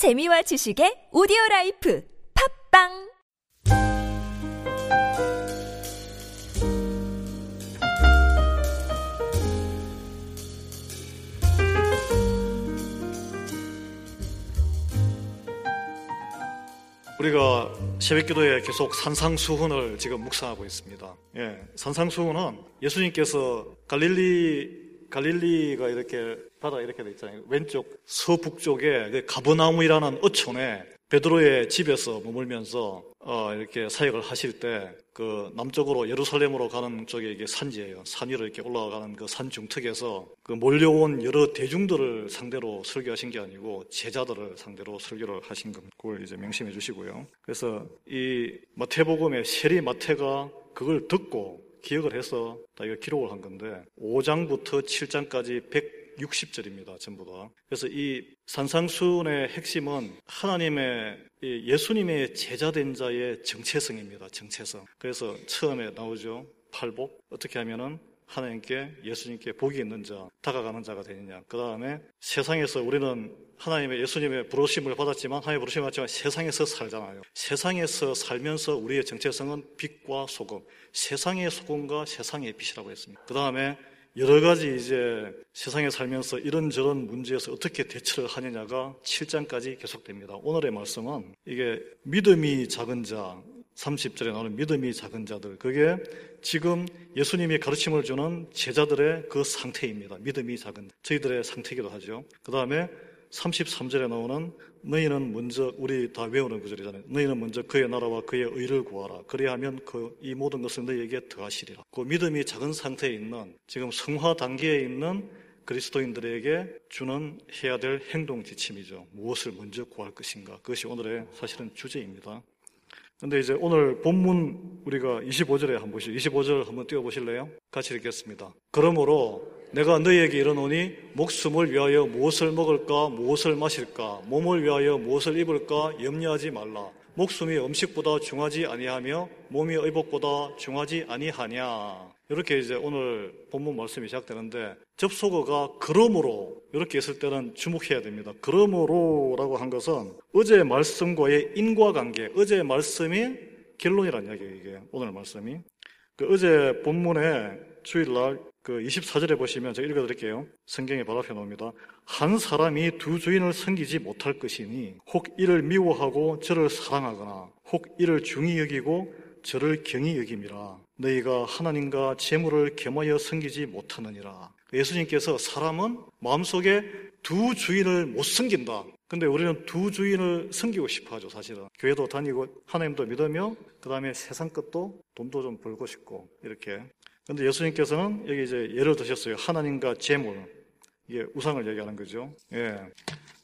재미와 지식의 오디오 라이프 팟빵 우리가 새벽기도에 계속 산상수훈을 지금 묵상하고 있습니다. 예, 산상수훈은 예수님께서 갈릴리 갈릴리가 이렇게 바다 이렇게 돼 있잖아요. 왼쪽 서북쪽에 그 가버나움이라는 어촌에 베드로의 집에서 머물면서 어, 이렇게 사역을 하실 때 그 남쪽으로 예루살렘으로 가는 쪽에 이게 산지예요. 산 위로 이렇게 올라가는 그 산 중턱에서 그 몰려온 여러 대중들을 상대로 설교하신 게 아니고 제자들을 상대로 설교를 하신 것 그걸 이제 명심해 주시고요. 그래서 이 마태복음의 세리 마태가 그걸 듣고 기억을 해서 다 이거 기록을 한 건데 5장부터 7장까지 160절입니다. 전부 다. 그래서 이 산상수훈의 핵심은 하나님의 예수님의 제자된 자의 정체성입니다. 정체성. 그래서 처음에 나오죠. 팔복. 어떻게 하면은 하나님께 예수님께 복이 있는 자, 다가가는 자가 되느냐. 그 다음에 세상에서 우리는 하나님의 예수님의 부르심을 받았지만 하나님의 부르심을 받지만 세상에서 살잖아요. 세상에서 살면서 우리의 정체성은 빛과 소금, 세상의 소금과 세상의 빛이라고 했습니다. 그 다음에 여러 가지 이제 세상에 살면서 이런저런 문제에서 어떻게 대처를 하느냐가 7장까지 계속됩니다. 오늘의 말씀은 이게 믿음이 작은 자, 30절에 나오는 믿음이 작은 자들. 그게 지금 예수님이 가르침을 주는 제자들의 그 상태입니다. 믿음이 작은 저희들의 상태이기도 하죠. 그 다음에 33절에 나오는 너희는 먼저 우리 다 외우는 구절이잖아요. 너희는 먼저 그의 나라와 그의 의를 구하라. 그래야하면 그 이 모든 것을 너희에게 더하시리라. 그 믿음이 작은 상태에 있는 지금 성화 단계에 있는 그리스도인들에게 주는 해야 될 행동 지침이죠. 무엇을 먼저 구할 것인가. 그것이 오늘의 사실은 주제입니다. 근데 이제 오늘 본문 우리가 25절에 한번 보시죠. 25절 한번 띄워 보실래요? 같이 읽겠습니다. 그러므로 내가 너희에게 이르노니 목숨을 위하여 무엇을 먹을까 무엇을 마실까 몸을 위하여 무엇을 입을까 염려하지 말라. 목숨이 음식보다 중하지 아니하며 몸이 의복보다 중하지 아니하냐. 이렇게 이제 오늘 본문 말씀이 시작되는데 접속어가 그러므로 이렇게 했을 때는 주목해야 됩니다. 그러므로라고 한 것은 어제 말씀과의 인과관계, 어제 말씀이 결론이란 이야기예요. 이게 오늘 말씀이. 그 어제 본문에 주일날 그 24절에 보시면 제가 읽어드릴게요. 성경에 바로 앞에 나옵니다. 한 사람이 두 주인을 섬기지 못할 것이니 혹 이를 미워하고 저를 사랑하거나 혹 이를 중히 여기고 저를 경히 여김이라. 너희가 하나님과 재물을 겸하여 섬기지 못하느니라. 예수님께서 사람은 마음속에 두 주인을 못 섬긴다. 근데 우리는 두 주인을 섬기고 싶어 하죠, 사실은. 교회도 다니고 하나님도 믿으며 그 다음에 세상 것도 돈도 좀 벌고 싶고 이렇게. 근데 예수님께서는 여기 이제 예를 드셨어요. 하나님과 재물. 이게 우상을 얘기하는 거죠. 예.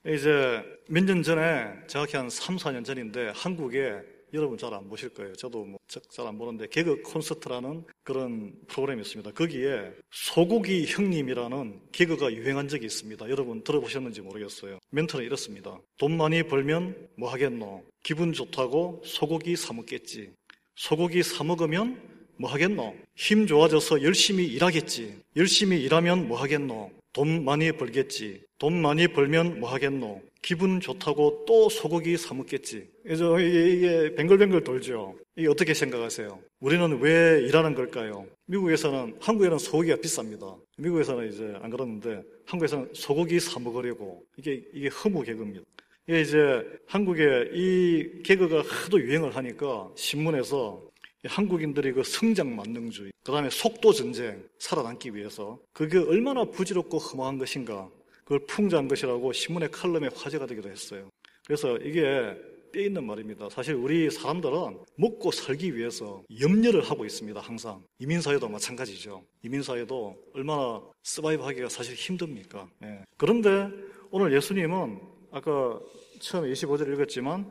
이제 몇 년 전에 정확히 한 3, 4년 전인데 한국에 여러분 잘 안 보실 거예요. 저도 뭐 잘 안 보는데 개그 콘서트라는 그런 프로그램이 있습니다. 거기에 소고기 형님이라는 개그가 유행한 적이 있습니다. 여러분 들어보셨는지 모르겠어요. 멘트는 이렇습니다. 돈 많이 벌면 뭐 하겠노? 기분 좋다고 소고기 사 먹겠지. 소고기 사 먹으면 뭐 하겠노? 힘 좋아져서 열심히 일하겠지. 열심히 일하면 뭐 하겠노? 돈 많이 벌겠지. 돈 많이 벌면 뭐 하겠노? 기분 좋다고 또 소고기 사 먹겠지. 그래서 이게, 뱅글뱅글 돌죠. 이게 어떻게 생각하세요? 우리는 왜 일하는 걸까요? 미국에서는, 한국에는 소고기가 비쌉니다. 미국에서는 이제 안 그러는데, 한국에서는 소고기 사 먹으려고. 이게, 이게 허무 개그입니다. 이게 이제 한국에 이 개그가 하도 유행을 하니까 신문에서 한국인들이 그 성장 만능주의, 그 다음에 속도 전쟁, 살아남기 위해서 그게 얼마나 부질없고 험한 것인가, 그걸 풍자한 것이라고 신문의 칼럼에 화제가 되기도 했어요. 그래서 이게 뼈 있는 말입니다. 사실 우리 사람들은 먹고 살기 위해서 염려를 하고 있습니다. 항상 이민사회도 마찬가지죠. 이민사회도 얼마나 서바이브 하기가 사실 힘듭니까? 예. 그런데 오늘 예수님은 아까 처음에 25절 읽었지만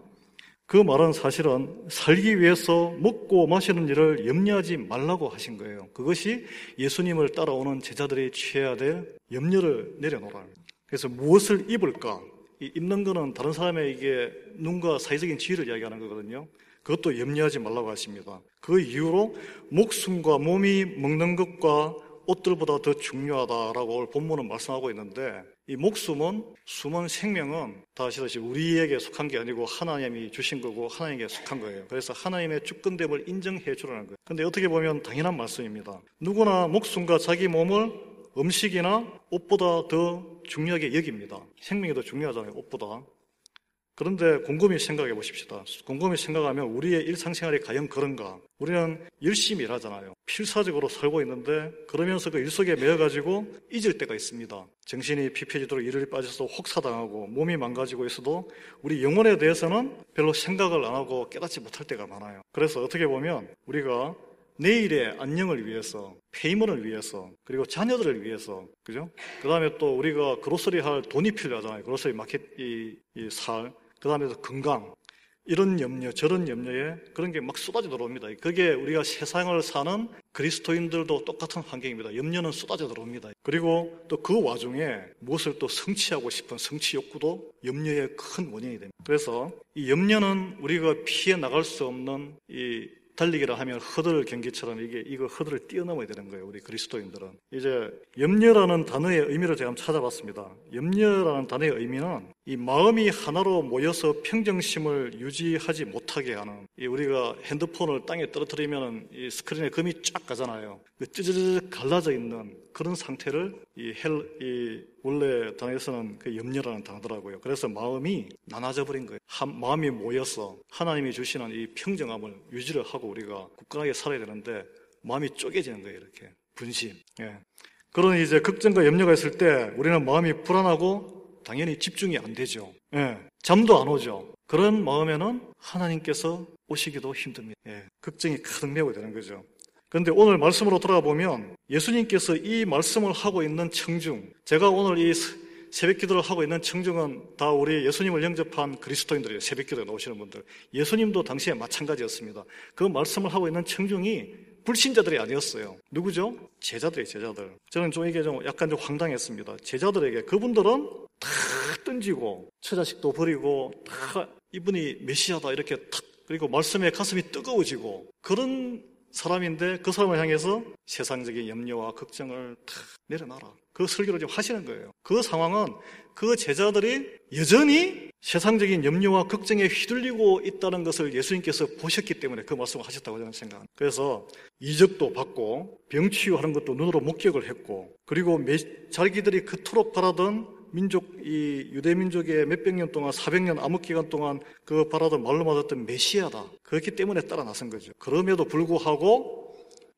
그 말은 사실은 살기 위해서 먹고 마시는 일을 염려하지 말라고 하신 거예요. 그것이 예수님을 따라오는 제자들이 취해야 될 염려를 내려놓으라. 그래서 무엇을 입을까? 입는 거는 다른 사람의 이게 눈과 사회적인 지위를 이야기하는 거거든요. 그것도 염려하지 말라고 하십니다. 그 이후로 목숨과 몸이 먹는 것과 옷들보다 더 중요하다라고 오늘 본문은 말씀하고 있는데 이 목숨은 숨은 생명은 다 아시다시피 우리에게 속한 게 아니고 하나님이 주신 거고 하나님에게 속한 거예요. 그래서 하나님의 주권됨을 인정해 주라는 거예요. 근데 어떻게 보면 당연한 말씀입니다. 누구나 목숨과 자기 몸을 음식이나 옷보다 더 중요하게 여깁니다. 생명이 더 중요하잖아요, 옷보다. 그런데 곰곰이 생각해 보십시다. 곰곰이 생각하면 우리의 일상생활이 과연 그런가? 우리는 열심히 일하잖아요. 필사적으로 살고 있는데 그러면서 그 일 속에 매여가지고 잊을 때가 있습니다. 정신이 피폐지도록 일을 빠져서 혹사당하고 몸이 망가지고 있어도 우리 영혼에 대해서는 별로 생각을 안 하고 깨닫지 못할 때가 많아요. 그래서 어떻게 보면 우리가 내일의 안녕을 위해서, 페이먼을 위해서, 그리고 자녀들을 위해서, 그죠? 그 다음에 또 우리가 그로서리 할 돈이 필요하잖아요. 그로서리 마켓, 이, 이 살. 그 다음에 건강. 이런 염려, 저런 염려에 그런 게 막 쏟아져 들어옵니다. 그게 우리가 세상을 사는 그리스도인들도 똑같은 환경입니다. 염려는 쏟아져 들어옵니다. 그리고 또 그 와중에 무엇을 또 성취하고 싶은 성취 욕구도 염려의 큰 원인이 됩니다. 그래서 이 염려는 우리가 피해 나갈 수 없는 이 달리기를 하면 허들 경기처럼 이게 이거 허들을 뛰어넘어야 되는 거예요. 우리 그리스도인들은 이제 염려라는 단어의 의미를 제가 한번 찾아봤습니다. 염려라는 단어의 의미는 이 마음이 하나로 모여서 평정심을 유지하지 못하게 하는 이 우리가 핸드폰을 땅에 떨어뜨리면 이 스크린에 금이 쫙 가잖아요. 그 찌르르 갈라져 있는 그런 상태를 이 헬, 이 원래 단어에서는 그 염려라는 단어더라고요. 그래서 마음이 나눠져 버린 거예요. 한, 마음이 모여서 하나님이 주시는 이 평정함을 유지를 하고 우리가 굳건하게 살아야 되는데 마음이 쪼개지는 거예요. 이렇게 분심. 예. 그런 이제 걱정과 염려가 있을 때 우리는 마음이 불안하고 당연히 집중이 안 되죠. 예. 잠도 안 오죠. 그런 마음에는 하나님께서 오시기도 힘듭니다. 예. 걱정이 가득 메고 되는 거죠. 그런데 오늘 말씀으로 돌아가 보면 예수님께서 이 말씀을 하고 있는 청중, 제가 오늘 이 새벽 기도를 하고 있는 청중은 다 우리 예수님을 영접한 그리스도인들이에요. 새벽 기도에 나오시는 분들. 예수님도 당시에 마찬가지였습니다. 그 말씀을 하고 있는 청중이 불신자들이 아니었어요. 누구죠? 제자들이 제자들. 저는 좀 이게 좀 약간 좀 황당했습니다. 제자들에게 그분들은 다 던지고 처자식도 버리고 다 이분이 메시아다 이렇게 탁 그리고 말씀에 가슴이 뜨거워지고 그런 사람인데 그 사람을 향해서 세상적인 염려와 걱정을 다 내려놔라. 그 설교를 지금 하시는 거예요. 그 상황은 그 제자들이 여전히 세상적인 염려와 걱정에 휘둘리고 있다는 것을 예수님께서 보셨기 때문에 그 말씀을 하셨다고 저는 생각합니다. 그래서 이적도 받고 병치유하는 것도 눈으로 목격을 했고 그리고 자기들이 그토록 바라던 민족, 이 유대 민족의 몇백 년 동안, 400년 암흑 기간 동안 그 바라던 말로 맞았던 메시아다. 그렇기 때문에 따라 나선 거죠. 그럼에도 불구하고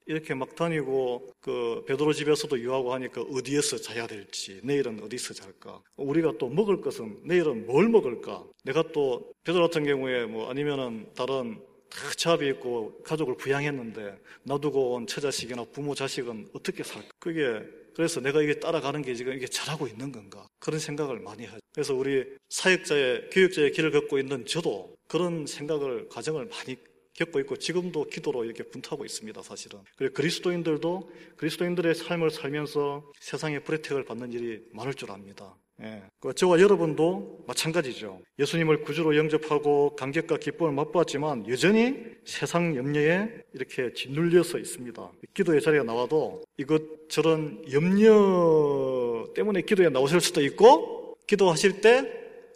이렇게 막 다니고 그 베드로 집에서도 유하고 하니까 어디에서 자야 될지 내일은 어디서 잘까 우리가 또 먹을 것은 내일은 뭘 먹을까 내가 또 베드로 같은 경우에 뭐 아니면은 다른 다 잡이 있고 가족을 부양했는데 놔두고 온 처자식이나 부모 자식은 어떻게 살까 그게 그래서 내가 이게 따라가는 게 지금 이게 잘하고 있는 건가? 그런 생각을 많이 하죠. 그래서 우리 사역자의, 교육자의 길을 걷고 있는 저도 그런 생각을, 과정을 많이 겪고 있고 지금도 기도로 이렇게 분투하고 있습니다, 사실은. 그리고 그리스도인들도 그리스도인들의 삶을 살면서 세상의 불혜택을 받는 일이 많을 줄 압니다. 예. 그 저와 여러분도 마찬가지죠. 예수님을 구주로 영접하고 감격과 기쁨을 맛보았지만 여전히 세상 염려에 이렇게 짓눌려서 있습니다. 기도의 자리가 나와도 이것 저런 염려 때문에 기도에 나오실 수도 있고 기도하실 때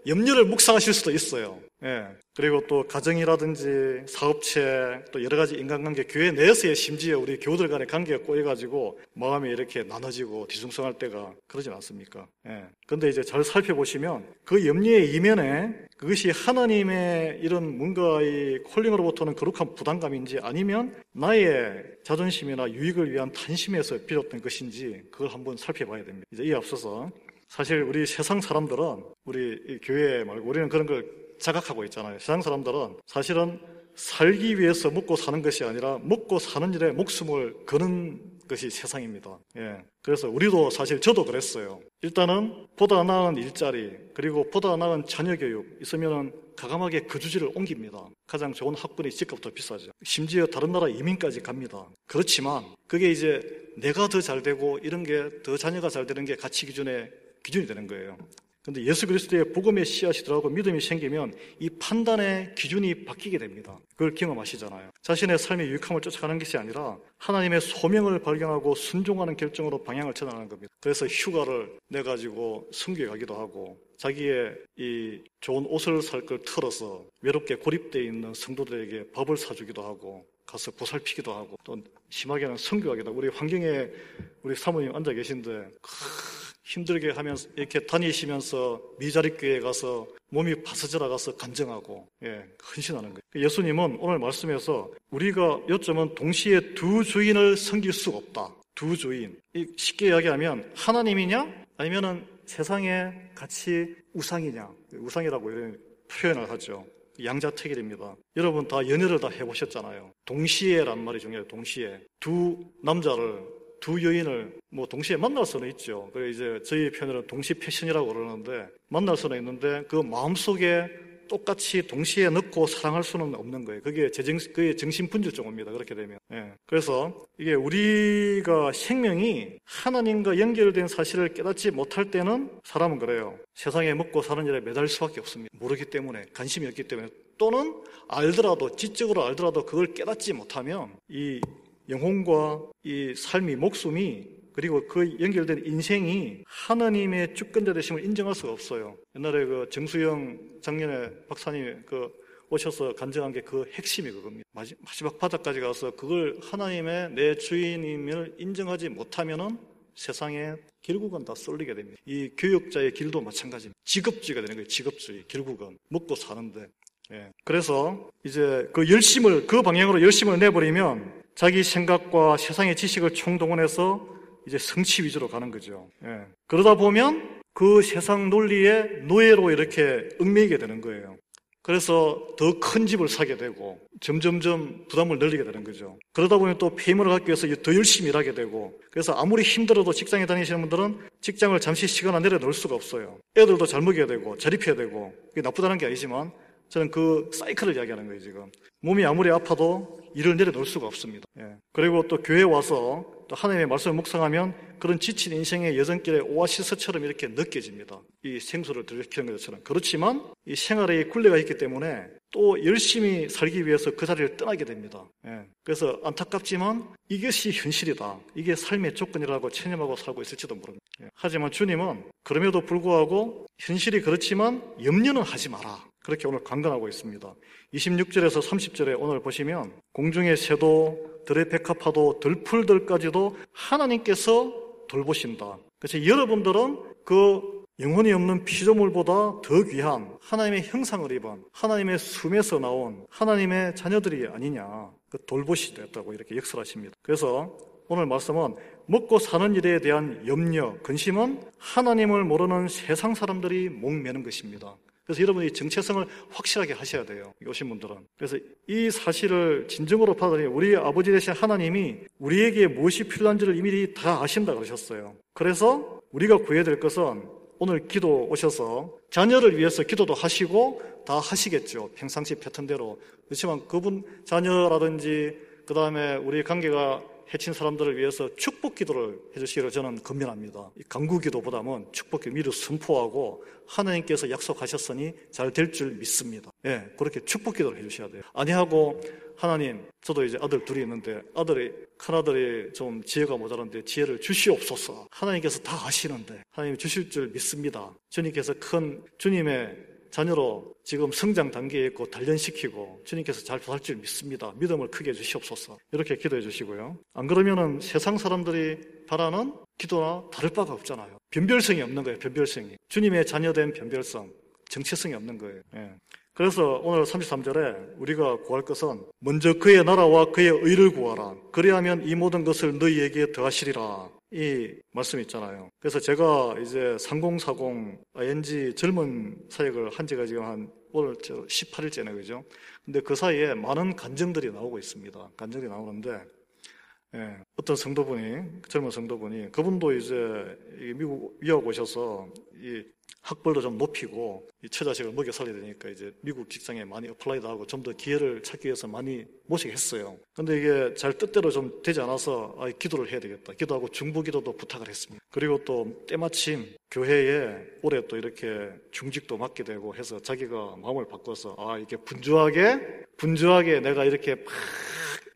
염려를 묵상하실 수도 있어요. 예. 그리고 또 가정이라든지 사업체 또 여러 가지 인간관계 교회 내에서의 심지어 우리 교우들 간의 관계가 꼬여가지고 마음이 이렇게 나눠지고 뒤숭숭할 때가 그러진 않습니까? 예. 근데 이제 잘 살펴보시면 그 염려의 이면에 그것이 하나님의 이런 뭔가 이 콜링으로부터는 거룩한 부담감인지 아니면 나의 자존심이나 유익을 위한 탄심에서 비롯된 것인지 그걸 한번 살펴봐야 됩니다. 이제 이 앞서서 사실 우리 세상 사람들은 우리 교회 말고 우리는 그런 걸 자각하고 있잖아요. 세상 사람들은 사실은 살기 위해서 먹고 사는 것이 아니라 먹고 사는 일에 목숨을 거는 것이 세상입니다. 예. 그래서 우리도 사실 저도 그랬어요. 일단은 보다 나은 일자리 그리고 보다 나은 자녀 교육 있으면은 가감하게 거주지를 옮깁니다. 가장 좋은 학군이 집값도 비싸죠. 심지어 다른 나라 이민까지 갑니다. 그렇지만 그게 이제 내가 더 잘 되고 이런 게 더 자녀가 잘 되는 게 가치 기준의 기준이 되는 거예요. 근데 예수 그리스도의 복음의 씨앗이 들어가고 믿음이 생기면 이 판단의 기준이 바뀌게 됩니다. 그걸 경험하시잖아요. 자신의 삶의 유익함을 쫓아가는 것이 아니라 하나님의 소명을 발견하고 순종하는 결정으로 방향을 전환하는 겁니다. 그래서 휴가를 내 가지고 성교에 가기도 하고 자기의 이 좋은 옷을 살 걸 털어서 외롭게 고립되어 있는 성도들에게 밥을 사주기도 하고 가서 보살피기도 하고 또 심하게는 성교하기도 하고 우리 환경에 우리 사모님 앉아 계신데 힘들게 하면서 이렇게 다니시면서 미자리 교회에 가서 몸이 파스져라 가서 간증하고 예, 헌신하는 거예요. 예수님은 오늘 말씀에서 우리가 요점은 동시에 두 주인을 섬길 수가 없다. 두 주인. 쉽게 이야기하면 하나님이냐 아니면은 세상에 같이 우상이냐 우상이라고 이런 표현을 하죠. 양자택일입니다. 여러분 다 연애를 다 해보셨잖아요. 동시에란 말이 중요해요. 동시에 두 남자를 두 여인을 뭐 동시에 만날 수는 있죠. 그래 이제 저희 편으로는 동시 패션이라고 그러는데 만날 수는 있는데 그 마음속에 똑같이 동시에 넣고 사랑할 수는 없는 거예요. 그게 재정, 그게 정신분열증입니다. 그렇게 되면. 예. 그래서 이게 우리가 생명이 하나님과 연결된 사실을 깨닫지 못할 때는 사람은 그래요. 세상에 먹고 사는 일에 매달 수밖에 없습니다. 모르기 때문에, 관심이 없기 때문에. 또는 알더라도, 지적으로 알더라도 그걸 깨닫지 못하면 이 영혼과 이 삶이, 목숨이 그리고 그 연결된 인생이 하나님의 주권자 되심을 인정할 수가 없어요. 옛날에 그 정수영 작년에 박사님 그 오셔서 간증한 게 그 핵심이 그겁니다. 마지막 바닥까지 가서 그걸 하나님의 내 주인임을 인정하지 못하면은 세상에 결국은 다 쏠리게 됩니다. 이 교육자의 길도 마찬가지입니다. 직업주의가 되는 거예요. 직업주의. 결국은 먹고 사는데. 예. 그래서 이제 그 열심을 그 방향으로 열심을 내버리면 자기 생각과 세상의 지식을 총동원해서 이제 성취 위주로 가는 거죠. 예. 그러다 보면 그 세상 논리의 노예로 이렇게 얽매이게 되는 거예요. 그래서 더 큰 집을 사게 되고 점점점 부담을 늘리게 되는 거죠. 그러다 보면 또 폐임을 갖기 위해서 더 열심히 일하게 되고 그래서 아무리 힘들어도 직장에 다니시는 분들은 직장을 잠시 시간 안 내려 놓을 수가 없어요. 애들도 잘 먹여야 되고 자립해야 되고 그게 나쁘다는 게 아니지만 저는 그 사이클을 이야기하는 거예요 지금. 몸이 아무리 아파도 일을 내려놓을 수가 없습니다. 예. 그리고 또 교회 와서 또 하나님의 말씀을 묵상하면 그런 지친 인생의 여정길에 오아시스처럼 이렇게 느껴집니다. 이 생수를 들이키는 것처럼. 그렇지만 이 생활에 굴레가 있기 때문에 또 열심히 살기 위해서 그 자리를 떠나게 됩니다. 예. 그래서 안타깝지만 이것이 현실이다. 이게 삶의 조건이라고 체념하고 살고 있을지도 모릅니다. 예. 하지만 주님은 그럼에도 불구하고 현실이 그렇지만 염려는 하지 마라. 그렇게 오늘 강건하고 있습니다. 26절에서 30절에 오늘 보시면 공중의 새도 들의 백합화도 들풀들까지도 하나님께서 돌보신다. 그래서 여러분들은 그 영혼이 없는 피조물보다 더 귀한 하나님의 형상을 입은 하나님의 숨에서 나온 하나님의 자녀들이 아니냐. 그 돌보시됐다고 이렇게 역설하십니다. 그래서 오늘 말씀은 먹고 사는 일에 대한 염려, 근심은 하나님을 모르는 세상 사람들이 목매는 것입니다. 그래서 여러분이 정체성을 확실하게 하셔야 돼요. 오신 분들은. 그래서 이 사실을 진정으로 받아들이 우리 아버지 되신 하나님이 우리에게 무엇이 필요한지를 이미 다 아신다 그러셨어요. 그래서 우리가 구해야 될 것은 오늘 기도 오셔서 자녀를 위해서 기도도 하시고 다 하시겠죠. 평상시 패턴대로. 그렇지만 그분 자녀라든지 그 다음에 우리 관계가 해친 사람들을 위해서 축복 기도를 해주시기를 저는 건면합니다. 강구 기도보다는 축복 기도 미리 선포하고 하나님께서 약속하셨으니 잘 될 줄 믿습니다. 예, 그렇게 축복 기도를 해주셔야 돼요. 아니하고 하나님, 저도 이제 아들 둘이 있는데 아들이 큰 아들이 좀 지혜가 모자란데 지혜를 주시옵소서. 하나님께서 다 아시는데 하나님 주실 줄 믿습니다. 주님께서 큰 주님의 자녀로 지금 성장 단계에 있고 단련시키고 주님께서 잘살줄 믿습니다. 믿음을 크게 해주시옵소서. 이렇게 기도해 주시고요. 안 그러면은 세상 사람들이 바라는 기도나 다를 바가 없잖아요. 변별성이 없는 거예요. 변별성이. 주님의 자녀된 변별성, 정체성이 없는 거예요. 예. 그래서 오늘 33절에 우리가 구할 것은 먼저 그의 나라와 그의 의를 구하라. 그리하면 이 모든 것을 너희에게 더하시리라. 이 말씀이 있잖아요. 그래서 제가 이제 3040 ING 젊은 사역을 한 지가 지금 한 오늘 18일째네, 그죠? 근데 그 사이에 많은 간증들이 나오고 있습니다. 간증이 나오는데, 예, 어떤 성도분이, 젊은 성도분이, 그분도 이제 미국 유학 오셔서 이 학벌도 좀 높이고 이 처자식을 먹여 살려야 되니까 이제 미국 직장에 많이 apply도 하고 좀 더 기회를 찾기 위해서 많이 모색을 했어요. 근데 이게 잘 뜻대로 좀 되지 않아서 아, 기도를 해야 되겠다. 기도하고 중보 기도도 부탁을 했습니다. 그리고 또 때마침 교회에 올해 또 이렇게 중직도 맡게 되고 해서 자기가 마음을 바꿔서 아 이게 분주하게 분주하게 내가 이렇게 막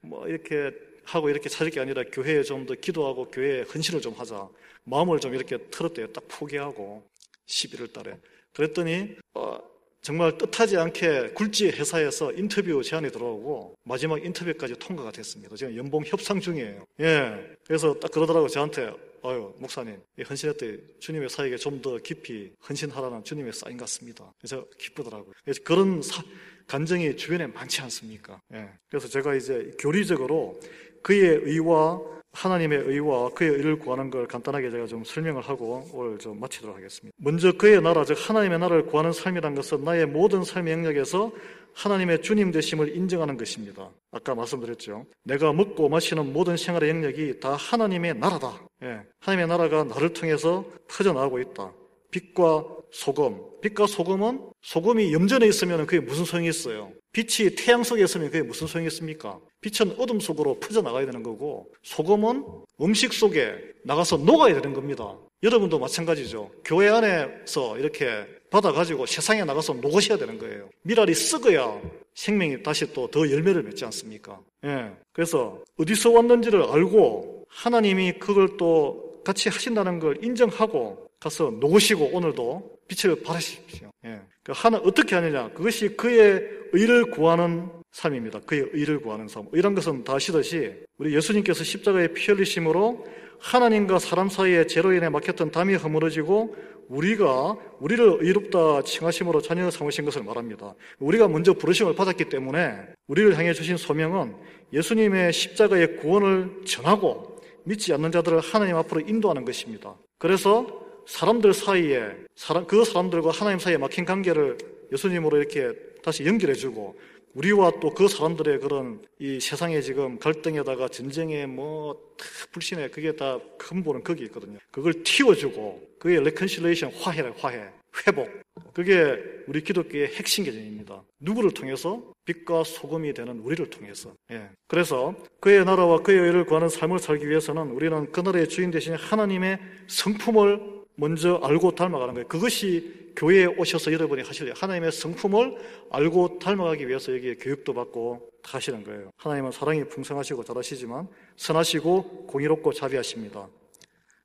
뭐 이렇게 하고 이렇게 찾을 게 아니라 교회에 좀 더 기도하고 교회에 헌신을 좀 하자. 마음을 좀 이렇게 털었대요. 딱 포기하고 11월 달에. 그랬더니 어, 정말 뜻하지 않게 굴지 회사에서 인터뷰 제안이 들어오고 마지막 인터뷰까지 통과가 됐습니다. 지금 연봉 협상 중이에요. 예. 그래서 딱 그러더라고 저한테 아유 목사님 헌신했더니 주님의 사역에 좀 더 깊이 헌신하라는 주님의 사인 같습니다. 그래서 기쁘더라고요. 그래서 그런 사, 간정이 주변에 많지 않습니까? 예. 그래서 제가 이제 교리적으로 그의 의와 하나님의 의와 그의 의를 구하는 걸 간단하게 제가 좀 설명을 하고 오늘 좀 마치도록 하겠습니다. 먼저 그의 나라, 즉 하나님의 나라를 구하는 삶이란 것은 나의 모든 삶의 영역에서 하나님의 주님 되심을 인정하는 것입니다. 아까 말씀드렸죠. 내가 먹고 마시는 모든 생활의 영역이 다 하나님의 나라다. 예. 하나님의 나라가 나를 통해서 퍼져나가고 있다. 빛과 소금. 빛과 소금은 소금이 염전에 있으면 그게 무슨 소용이 있어요? 빛이 태양 속에 있으면 그게 무슨 소용이 있습니까? 빛은 어둠 속으로 퍼져나가야 되는 거고 소금은 음식 속에 나가서 녹아야 되는 겁니다. 여러분도 마찬가지죠. 교회 안에서 이렇게 받아가지고 세상에 나가서 녹으셔야 되는 거예요. 미랄이 썩어야 생명이 다시 또 더 열매를 맺지 않습니까? 예. 그래서 어디서 왔는지를 알고 하나님이 그걸 또 같이 하신다는 걸 인정하고 가서 놓으시고 오늘도 빛을 발하십시오. 예. 그 하나 어떻게 하느냐? 그것이 그의 의를 구하는 삶입니다. 그의 의를 구하는 삶. 이런 것은 다 아시듯이 우리 예수님께서 십자가에 피 흘리심으로 하나님과 사람 사이에 죄로 인해 막혔던 담이 허물어지고 우리가 우리를 의롭다 칭하심으로 자녀 삼으신 것을 말합니다. 우리가 먼저 부르심을 받았기 때문에 우리를 향해 주신 소명은 예수님의 십자가의 구원을 전하고 믿지 않는 자들을 하나님 앞으로 인도하는 것입니다. 그래서 사람들 사이에 사람, 그 사람들과 하나님 사이에 막힌 관계를 예수님으로 이렇게 다시 연결해주고 우리와 또 그 사람들의 그런 이 세상에 지금 갈등에다가 전쟁에 뭐 불신에 그게 다 근본은 거기 있거든요. 그걸 틔워주고 그게 reconciliation 화해라 화해 회복 그게 우리 기독교의 핵심 개념입니다. 누구를 통해서 빛과 소금이 되는 우리를 통해서. 예. 그래서 그의 나라와 그의 의를 구하는 삶을 살기 위해서는 우리는 그 나라의 주인 대신 하나님의 성품을 먼저 알고 닮아가는 거예요. 그것이 교회에 오셔서 여러분이 하실 하나님의 성품을 알고 닮아가기 위해서 여기에 교육도 받고 하시는 거예요. 하나님은 사랑이 풍성하시고 잘하시지만 선하시고 공의롭고 자비하십니다.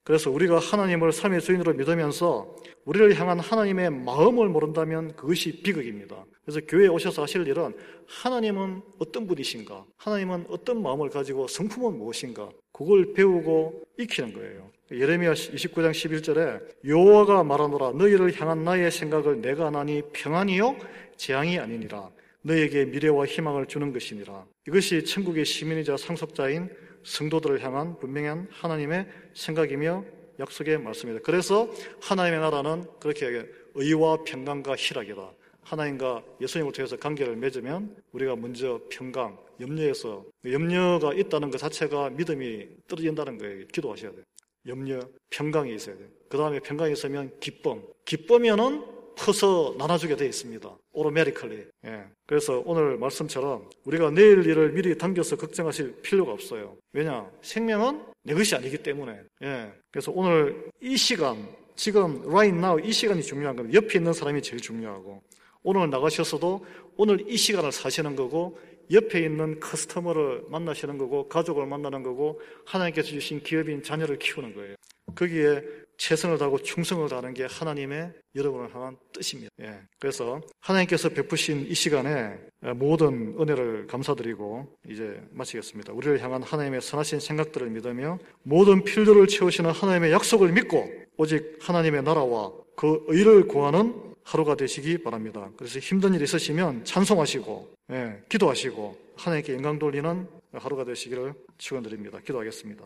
그래서 우리가 하나님을 삶의 주인으로 믿으면서 우리를 향한 하나님의 마음을 모른다면 그것이 비극입니다. 그래서 교회에 오셔서 하실 일은 하나님은 어떤 분이신가? 하나님은 어떤 마음을 가지고 성품은 무엇인가? 그걸 배우고 익히는 거예요. 예레미야 29장 11절에 여호와가 말하노라 너희를 향한 나의 생각을 내가 나니 평안이요 재앙이 아니니라 너에게 미래와 희망을 주는 것이니라 이것이 천국의 시민이자 상속자인 성도들을 향한 분명한 하나님의 생각이며 약속의 말씀입니다. 그래서 하나님의 나라는 그렇게 의와 평강과 희락이다. 하나님과 예수님을 통해서 관계를 맺으면 우리가 먼저 평강, 염려에서 염려가 있다는 것 자체가 믿음이 떨어진다는 거예요. 기도하셔야 돼요. 염려, 평강이 있어야 돼요. 그 다음에 평강이 있으면 기쁨. 기쁘면은 커서 나눠주게 되어 있습니다. 오로메리컬리. 예. 그래서 오늘 말씀처럼 우리가 내일 일을 미리 당겨서 걱정하실 필요가 없어요. 왜냐? 생명은 내 것이 아니기 때문에. 예. 그래서 오늘 이 시간, 지금 right now 이 시간이 중요한 겁니다. 옆에 있는 사람이 제일 중요하고 오늘 나가셨어도 오늘 이 시간을 사시는 거고 옆에 있는 커스터머를 만나시는 거고 가족을 만나는 거고 하나님께서 주신 기업인 자녀를 키우는 거예요. 거기에 최선을 다하고 충성을 다하는 게 하나님의 여러분을 향한 뜻입니다. 예. 그래서 하나님께서 베푸신 이 시간에 모든 은혜를 감사드리고 이제 마치겠습니다. 우리를 향한 하나님의 선하신 생각들을 믿으며 모든 필요를 채우시는 하나님의 약속을 믿고 오직 하나님의 나라와 그 의를 구하는 하루가 되시기 바랍니다. 그래서 힘든 일 있으시면 찬송하시고, 예, 기도하시고, 하나님께 영광 돌리는 하루가 되시기를 축원드립니다. 기도하겠습니다.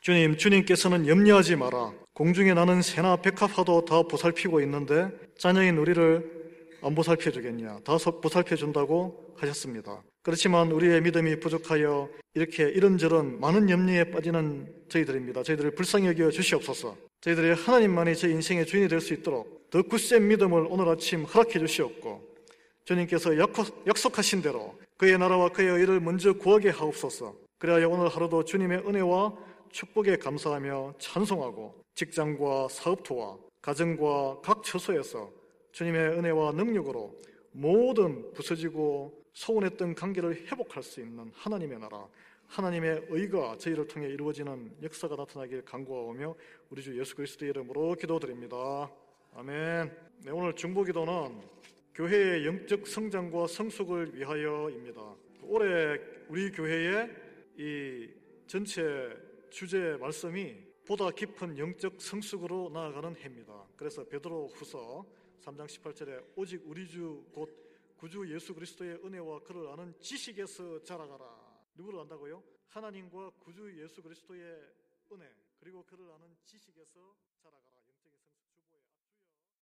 주님, 주님께서는 염려하지 마라. 공중에 나는 새나 백합화도 다 보살피고 있는데 자녀인 우리를 안 보살펴 주겠냐? 다 보살펴 준다고 하셨습니다. 그렇지만 우리의 믿음이 부족하여 이렇게 이런저런 많은 염려에 빠지는 저희들입니다. 저희들을 불쌍히 여겨 주시옵소서. 저희들이 하나님만이 제 인생의 주인이 될 수 있도록 더 굳센 믿음을 오늘 아침 허락해 주시옵고 주님께서 약속- 약속하신 대로 그의 나라와 그의 의를 먼저 구하게 하옵소서. 그래야 오늘 하루도 주님의 은혜와 축복에 감사하며 찬송하고 직장과 사업토와 가정과 각 처소에서 주님의 은혜와 능력으로 모든 부서지고 소원했던 관계를 회복할 수 있는 하나님의 나라, 하나님의 의가 저희를 통해 이루어지는 역사가 나타나길 간구하오며 우리 주 예수 그리스도의 이름으로 기도드립니다. 아멘. 네, 오늘 중보기도는 교회의 영적 성장과 성숙을 위하여입니다. 올해 우리 교회의 이 전체 주제 말씀이 보다 깊은 영적 성숙으로 나아가는 해입니다. 그래서 베드로 후서 3장 18절에 오직 우리 주 곧 구주 예수 그리스도의 은혜와 그를 아는 지식에서 자라가라. 누구를 안다고요? 하나님과 구주 예수 그리스도의 은혜 그리고 그를 아는 지식에서.